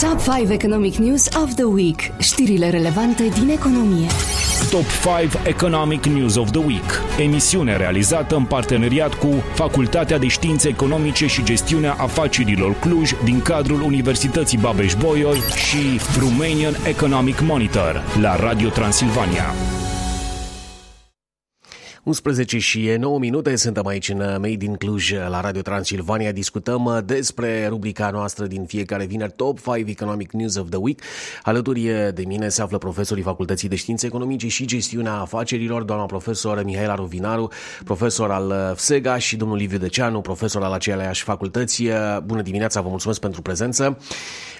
Top 5 Economic News of the Week. Știrile relevante din economie. Top 5 Economic News of the Week. Emisiune realizată în parteneriat cu Facultatea de Științe Economice și Gestiunea Afacerilor Cluj din cadrul Universității Babeș-Bolyai și Romanian Economic Monitor la Radio Transilvania. 11 și 9 minute suntem aici în Made in Cluj la Radio Transilvania. Discutăm despre rubrica noastră din fiecare vineri Top 5 Economic News of the Week. Alături de mine se află profesorii Facultății de Științe Economice și Gestiunea Afacerilor, doamna profesor Mihaela Rovinaru, profesor al FSEGA și domnul Liviu Deceanu, profesor al aceleiași facultăți. Bună dimineața, vă mulțumesc pentru prezență.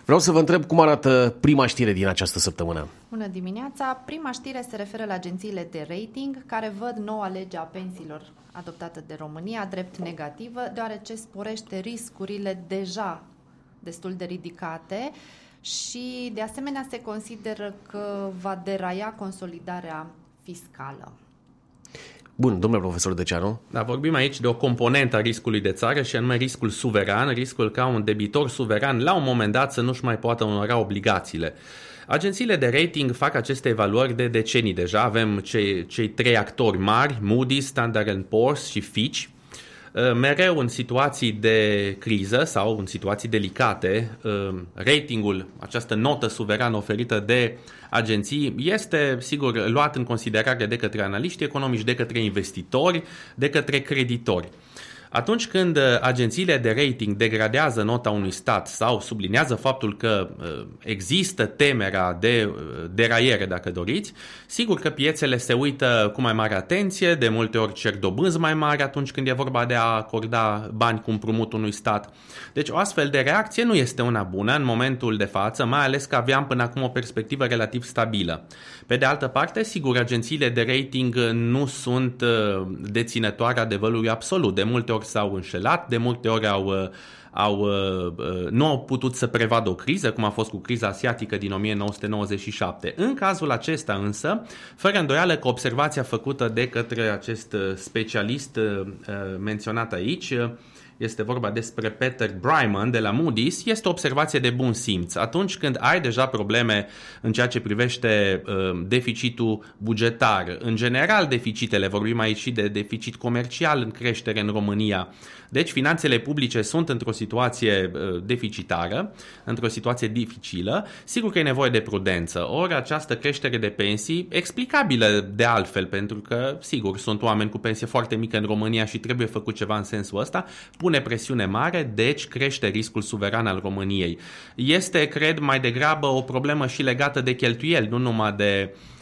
Vreau să vă întreb cum arată prima știre din această săptămână. Bună dimineața! Prima știre se referă la agențiile de rating care văd noua lege a pensiilor adoptată de România drept negativă, deoarece sporește riscurile deja destul de ridicate și de asemenea se consideră că va deraia consolidarea fiscală. Bun, domnule profesor Deceanu. Da, vorbim aici de o componentă a riscului de țară și anume riscul suveran, riscul ca un debitor suveran la un moment dat să nu-și mai poată onora obligațiile. Agențiile de rating fac aceste evaluări de decenii deja. Avem cei, cei trei actori mari, Moody's, Standard Poor's și Fitch. Uh, mereu în situații de criză sau în situații delicate, uh, ratingul, această notă suverană oferită de agenții, este, sigur, luat în considerare de către analiști economici, de către investitori, de către creditori. Atunci când uh, agențiile de rating degradează nota unui stat sau sublinează faptul că uh, există temerea de uh, deraiere, dacă doriți, sigur că piețele se uită cu mai mare atenție, de multe ori cer dobânzi mai mari atunci când e vorba de a acorda bani cu împrumut unui stat. Deci o astfel de reacție nu este una bună în momentul de față, mai ales că aveam până acum o perspectivă relativ stabilă. Pe de altă parte, sigur, agențiile de rating nu sunt deținătoare adevărului absolut. De multe ori ori s-au înșelat, de multe ori au, uh, au, uh, uh, nu au putut să prevadă o criză, cum a fost cu criza asiatică din 1997. În cazul acesta însă, fără îndoială că observația făcută de către acest specialist menționat aici, este vorba despre Peter Bryman de la Moody's, este o observație de bun simț. Atunci când ai deja probleme în ceea ce privește uh, deficitul bugetar, în general deficitele, vorbim aici și de deficit comercial în creștere în România, deci finanțele publice sunt într-o situație uh, deficitară, într-o situație dificilă, sigur că e nevoie de prudență. Ori această creștere de pensii, explicabilă de altfel, pentru că, sigur, sunt oameni cu pensie foarte mică în România și trebuie făcut ceva în sensul ăsta, pune presiune mare, deci crește riscul suveran al României. Este, cred, mai degrabă o problemă și legată de cheltuieli, nu numai de uh, Uh,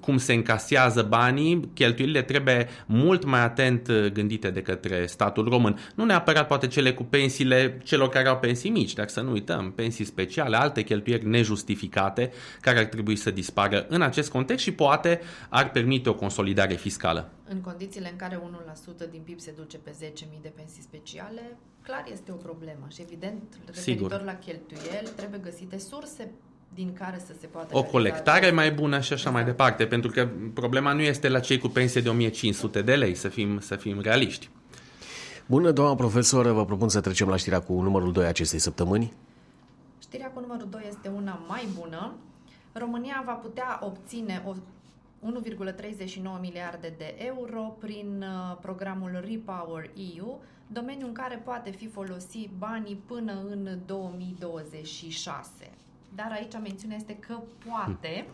cum se încasează banii, cheltuielile trebuie mult mai atent uh, gândite de către statul român. Nu neapărat poate cele cu pensiile celor care au pensii mici, dar să nu uităm, pensii speciale, alte cheltuieli nejustificate care ar trebui să dispară în acest context și poate ar permite o consolidare fiscală. În condițiile în care 1% din PIB se duce pe 10.000 de pensii speciale, clar este o problemă și evident, referitor Sigur. la cheltuieli, trebuie găsite surse din care să se poată... O colectare mai bună și așa exact. mai departe, pentru că problema nu este la cei cu pensie de 1500 de lei, să fim, să fim realiști. Bună, doamna profesoră, vă propun să trecem la știrea cu numărul 2 acestei săptămâni. Știrea cu numărul 2 este una mai bună. România va putea obține o 1,39 miliarde de euro prin uh, programul Repower EU, domeniu în care poate fi folosi banii până în 2026 dar aici mențiunea este că poate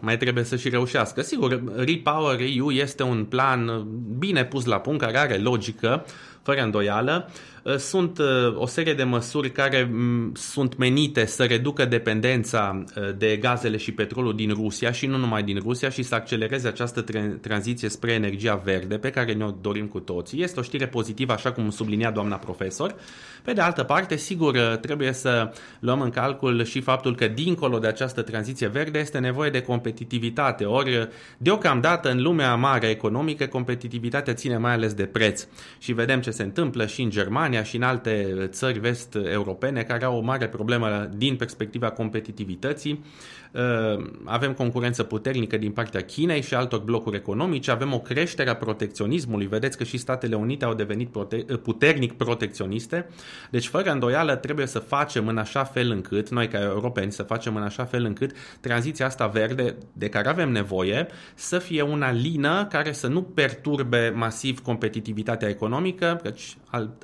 mai trebuie să și reușească. Sigur, Repower EU este un plan bine pus la punct, care are logică, fără îndoială. Uh, sunt uh, o serie de măsuri care mm, sunt menite să reducă dependența uh, de gazele și petrolul din Rusia și nu numai din Rusia și să accelereze această tranziție spre energia verde pe care ne-o dorim cu toții. Este o știre pozitivă, așa cum sublinia doamna profesor. Pe de altă parte, sigur, trebuie să luăm în calcul și faptul că dincolo de această tranziție verde este nevoie de competitivitate. Ori, deocamdată, în lumea mare economică, competitivitatea ține mai ales de preț. Și vedem ce ce se întâmplă și în Germania și în alte țări vest-europene care au o mare problemă din perspectiva competitivității. Uh, avem concurență puternică din partea Chinei și altor blocuri economice, avem o creștere a protecționismului. Vedeți că și Statele Unite au devenit prote- puternic protecționiste. Deci, fără îndoială, trebuie să facem în așa fel încât, noi ca europeni, să facem în așa fel încât tranziția asta verde de care avem nevoie să fie una lină, care să nu perturbe masiv competitivitatea economică, căci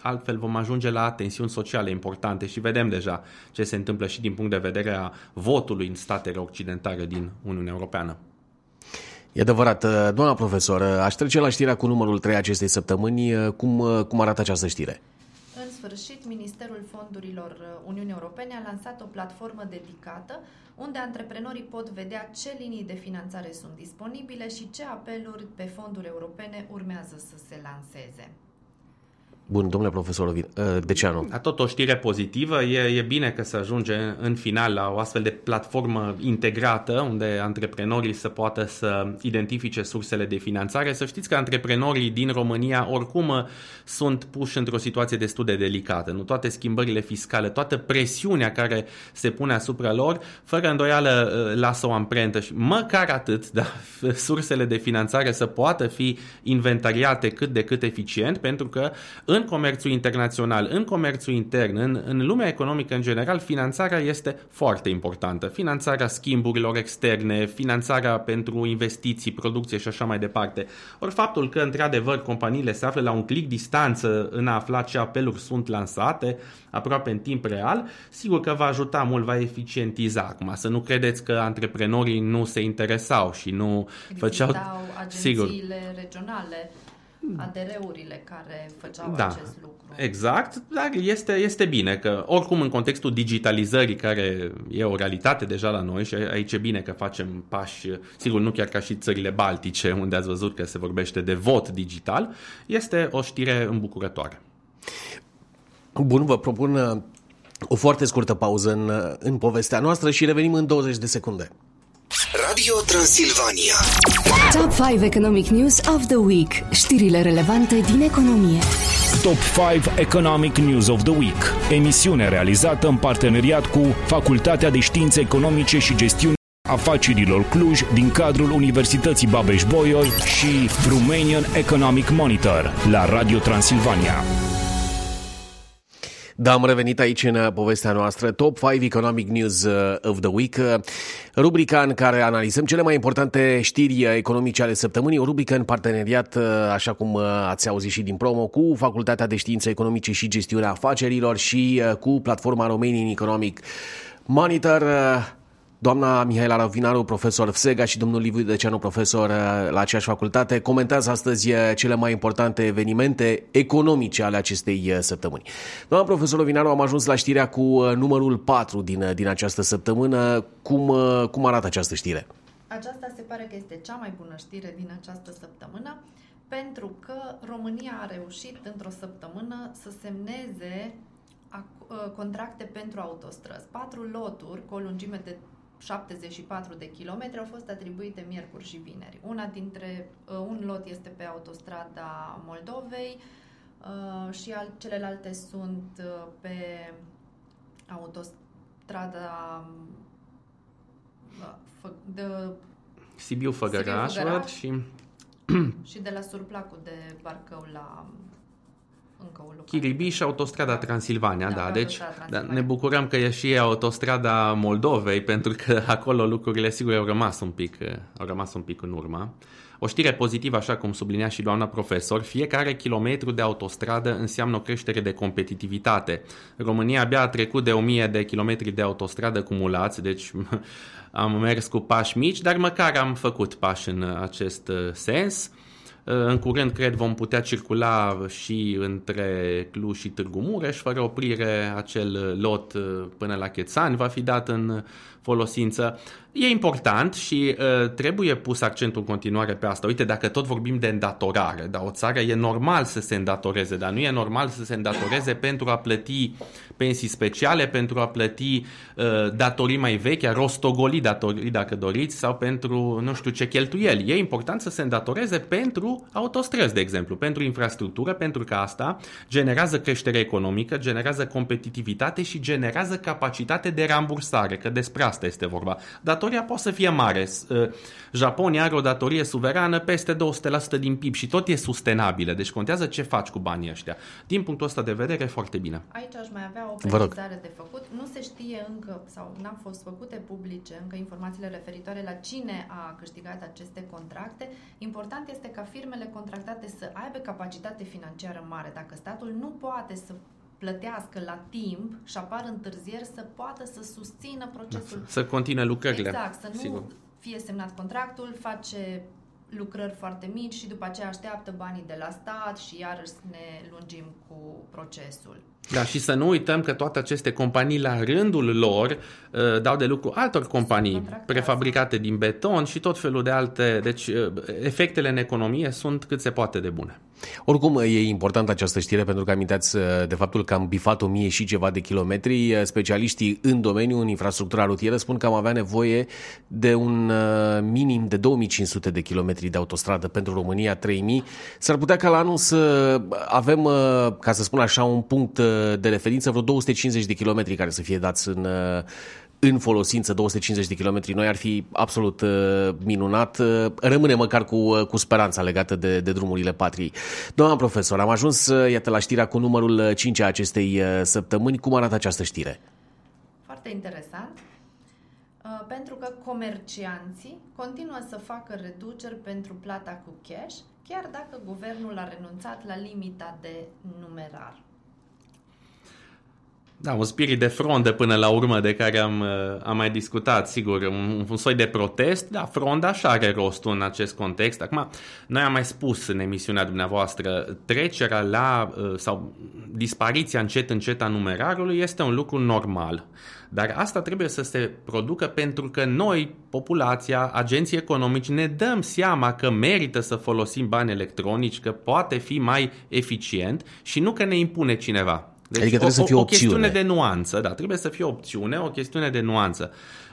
altfel vom ajunge la tensiuni sociale importante și vedem deja ce se întâmplă și din punct de vedere a votului în statele occidentale din Uniunea Europeană. E adevărat. Doamna profesor, aș trece la știrea cu numărul 3 acestei săptămâni. Cum, cum arată această știre? În sfârșit, Ministerul Fondurilor Uniunii Europene a lansat o platformă dedicată unde antreprenorii pot vedea ce linii de finanțare sunt disponibile și ce apeluri pe fonduri europene urmează să se lanseze. Bun, domnule profesor Ovin, ă, de ce nu? A tot o știre pozitivă, e, e bine că se ajunge în final la o astfel de platformă integrată unde antreprenorii să poată să identifice sursele de finanțare. Să știți că antreprenorii din România oricum sunt puși într-o situație destul de delicată. Nu toate schimbările fiscale, toată presiunea care se pune asupra lor, fără îndoială ă, lasă o amprentă și măcar atât, da, sursele de finanțare să poată fi inventariate cât de cât eficient, pentru că în comerțul internațional, în comerțul intern, în, în lumea economică în general, finanțarea este foarte importantă. Finanțarea schimburilor externe, finanțarea pentru investiții, producție și așa mai departe. Ori faptul că, într-adevăr, companiile se află la un clic distanță în a afla ce apeluri sunt lansate, aproape în timp real, sigur că va ajuta mult, va eficientiza acum. Să nu credeți că antreprenorii nu se interesau și nu Existau făceau... agențiile sigur. regionale ADR-urile care făceau da, acest lucru. Exact, dar este, este bine că oricum în contextul digitalizării care e o realitate deja la noi și aici e bine că facem pași, sigur nu chiar ca și țările baltice unde ați văzut că se vorbește de vot digital, este o știre îmbucurătoare. Bun, vă propun uh, o foarte scurtă pauză în, uh, în povestea noastră și revenim în 20 de secunde. Radio Transilvania. Top 5 Economic News of the Week. Știrile relevante din economie. Top 5 Economic News of the Week. Emisiune realizată în parteneriat cu Facultatea de Științe Economice și Gestiune afacerilor Cluj din cadrul Universității Babeș-Bolyai și Romanian Economic Monitor la Radio Transilvania. Da, am revenit aici în uh, povestea noastră. Top 5 Economic News uh, of the Week, uh, rubrica în care analizăm cele mai importante știri economice ale săptămânii, o rubrică în parteneriat, așa cum ați auzit și din promo, cu Facultatea de Științe Economice și Gestiunea Afacerilor și cu platforma Romanian Economic Monitor. Doamna Mihaela Ravinaru, profesor FSEGA și domnul Liviu Deceanu, profesor uh, la aceeași facultate, comentează astăzi uh, cele mai importante evenimente economice ale acestei uh, săptămâni. Doamna profesor Ravinaru, am ajuns la știrea cu numărul 4 din, din această săptămână. Cum, cum arată această știre? Aceasta se pare că este cea mai bună știre din această săptămână pentru că România a reușit într-o săptămână să semneze contracte pentru autostrăzi. Patru loturi cu o lungime de 74 de kilometri au fost atribuite miercuri și vineri. Una dintre, uh, un lot este pe autostrada Moldovei uh, și al, celelalte sunt uh, pe autostrada de Sibiu Făgăraș, și și de la surplacul de Barcău la încă o Chiribi și autostrada Transilvania, da, da deci Da, ne bucurăm că e și autostrada Moldovei, pentru că acolo lucrurile sigur au rămas un pic, au rămas un pic în urmă. O știre pozitivă, așa cum sublinea și doamna profesor, fiecare kilometru de autostradă înseamnă o creștere de competitivitate. România abia a trecut de 1000 de kilometri de autostradă cumulați, deci am mers cu pași mici, dar măcar am făcut pași în acest sens. Uh, în curând, cred, vom putea circula și între Cluj și Târgu Mureș, fără oprire, acel lot uh, până la Chețani va fi dat în folosință. E important și uh, trebuie pus accentul în continuare pe asta. Uite, dacă tot vorbim de îndatorare, dar o țară e normal să se îndatoreze, dar nu e normal să se îndatoreze pentru a plăti pensii speciale, pentru a plăti uh, datorii mai vechi, a rostogoli datorii, dacă doriți, sau pentru nu știu ce cheltuieli. E important să se îndatoreze pentru pentru autostrăzi, de exemplu, pentru infrastructură, pentru că asta generează creștere economică, generează competitivitate și generează capacitate de rambursare, că despre asta este vorba. Datoria poate să fie mare. Uh, Japonia are o datorie suverană peste 200% din PIB și tot e sustenabilă, deci contează ce faci cu banii ăștia. Din punctul ăsta de vedere, e foarte bine. Aici aș mai avea o precizare de făcut. Nu se știe încă, sau n-au fost făcute publice încă informațiile referitoare la cine a câștigat aceste contracte. Important este ca firmele contractate să aibă capacitate financiară mare. Dacă statul nu poate să plătească la timp și apar întârzieri, să poată să susțină procesul. Să continue lucrările. Exact, să nu Sigur. fie semnat contractul, face lucrări foarte mici și după aceea așteaptă banii de la stat și iarăși ne lungim cu procesul. Da, și să nu uităm că toate aceste companii la rândul lor uh, dau de lucru altor companii prefabricate din beton și tot felul de alte. Deci uh, efectele în economie sunt cât se poate de bune. Oricum, e importantă această știre pentru că aminteați uh, de faptul că am bifat o mie și ceva de kilometri. Uh, specialiștii în domeniu, în infrastructura rutieră, spun că am avea nevoie de un uh, minim de 2500 de kilometri de autostradă pentru România, 3000. S-ar putea ca la anul să avem, ca să spun așa, un punct de referință, vreo 250 de kilometri care să fie dați în în folosință 250 de kilometri noi ar fi absolut uh, minunat. Uh, rămâne măcar cu, uh, cu speranța legată de, de drumurile patriei. Doamna profesor, am ajuns, uh, iată, la știrea cu numărul 5 a acestei uh, săptămâni. Cum arată această știre? Foarte interesant. Uh, pentru că comercianții continuă să facă reduceri pentru plata cu cash, chiar dacă guvernul a renunțat la limita de numerar. Da, un spirit de fronde până la urmă de care am, uh, am mai discutat, sigur, un, un soi de protest, da, fronda așa are rostul în acest context. Acum, noi am mai spus în emisiunea dumneavoastră, trecerea la, uh, sau dispariția încet încet a numerarului este un lucru normal. Dar asta trebuie să se producă pentru că noi, populația, agenții economici, ne dăm seama că merită să folosim bani electronici, că poate fi mai eficient și nu că ne impune cineva. Deci adică trebuie o, să fie o, o chestiune de nuanță, da, trebuie să fie o opțiune, o chestiune de nuanță. uh,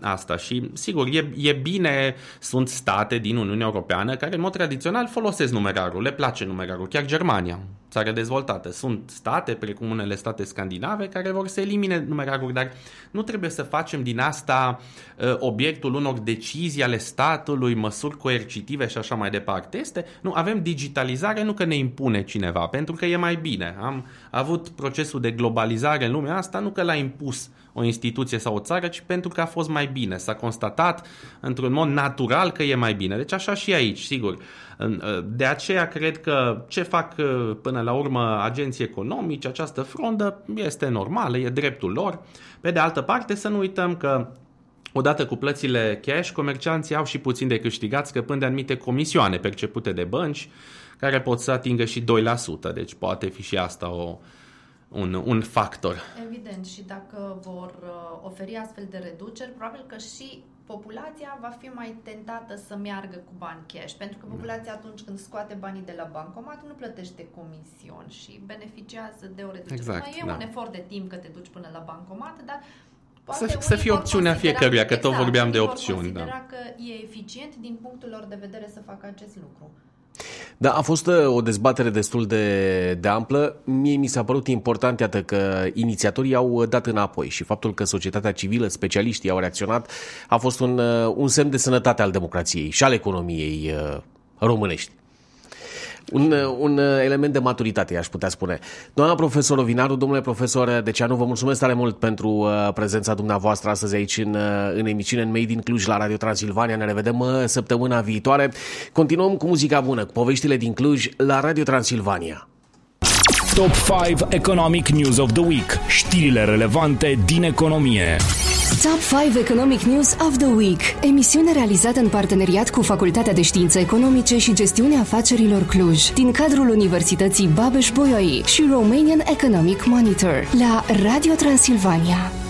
asta. Și, sigur, e, e bine, sunt state din Uniunea Europeană care, în mod tradițional, folosesc numerarul, le place numerarul, chiar Germania țară dezvoltată. Sunt state, precum unele state scandinave, care vor să elimine numerarul, dar nu trebuie să facem din asta uh, obiectul unor decizii ale statului, măsuri coercitive și așa mai departe. Este, nu, avem digitalizare, nu că ne impune cineva, pentru că e mai bine. Am avut procesul de globalizare în lumea asta, nu că l-a impus o instituție sau o țară, ci pentru că a fost mai bine. S-a constatat într-un mod natural că e mai bine. Deci așa și aici, sigur. De aceea cred că ce fac uh, până la urmă agenții economici, această frondă, este normală, e dreptul lor. Pe de altă parte, să nu uităm că Odată cu plățile cash, comercianții au și puțin de câștigat scăpând de anumite comisioane percepute de bănci, care pot să atingă și 2%, deci poate fi și asta o, un, un factor. Evident, și dacă vor uh, oferi astfel de reduceri, probabil că și populația va fi mai tentată să meargă cu bani cash, pentru că populația atunci când scoate banii de la bancomat nu plătește comision și beneficiază de o reducere. Exact, mai e da. un efort de timp că te duci până la bancomat, dar Poate să, să fie opțiunea fiecăruia, că tot exact, vorbeam de opțiuni. Da. că e eficient din punctul lor de vedere să facă acest lucru. Da, a fost uh, o dezbatere destul de, de amplă. Mie mi s-a părut important, iată, că inițiatorii au dat înapoi și faptul că societatea civilă, specialiștii au reacționat, a fost un, uh, un semn de sănătate al democrației și al economiei uh, românești. Un, un element de maturitate, aș putea spune. Doamna profesor Ovinaru, domnule profesor Deceanu, vă mulțumesc tare mult pentru uh, prezența dumneavoastră astăzi aici în, uh, în emisiune în Made in Cluj la Radio Transilvania. Ne revedem uh, săptămâna viitoare. Continuăm cu muzica bună, cu poveștile din Cluj la Radio Transilvania. Top 5 Economic News of the Week. Știrile relevante din economie. Top 5 Economic News of the Week. Emisiune realizată în parteneriat cu Facultatea de Științe Economice și Gestiunea Afacerilor Cluj, din cadrul Universității Babeș-Bolyai și Romanian Economic Monitor, la Radio Transilvania.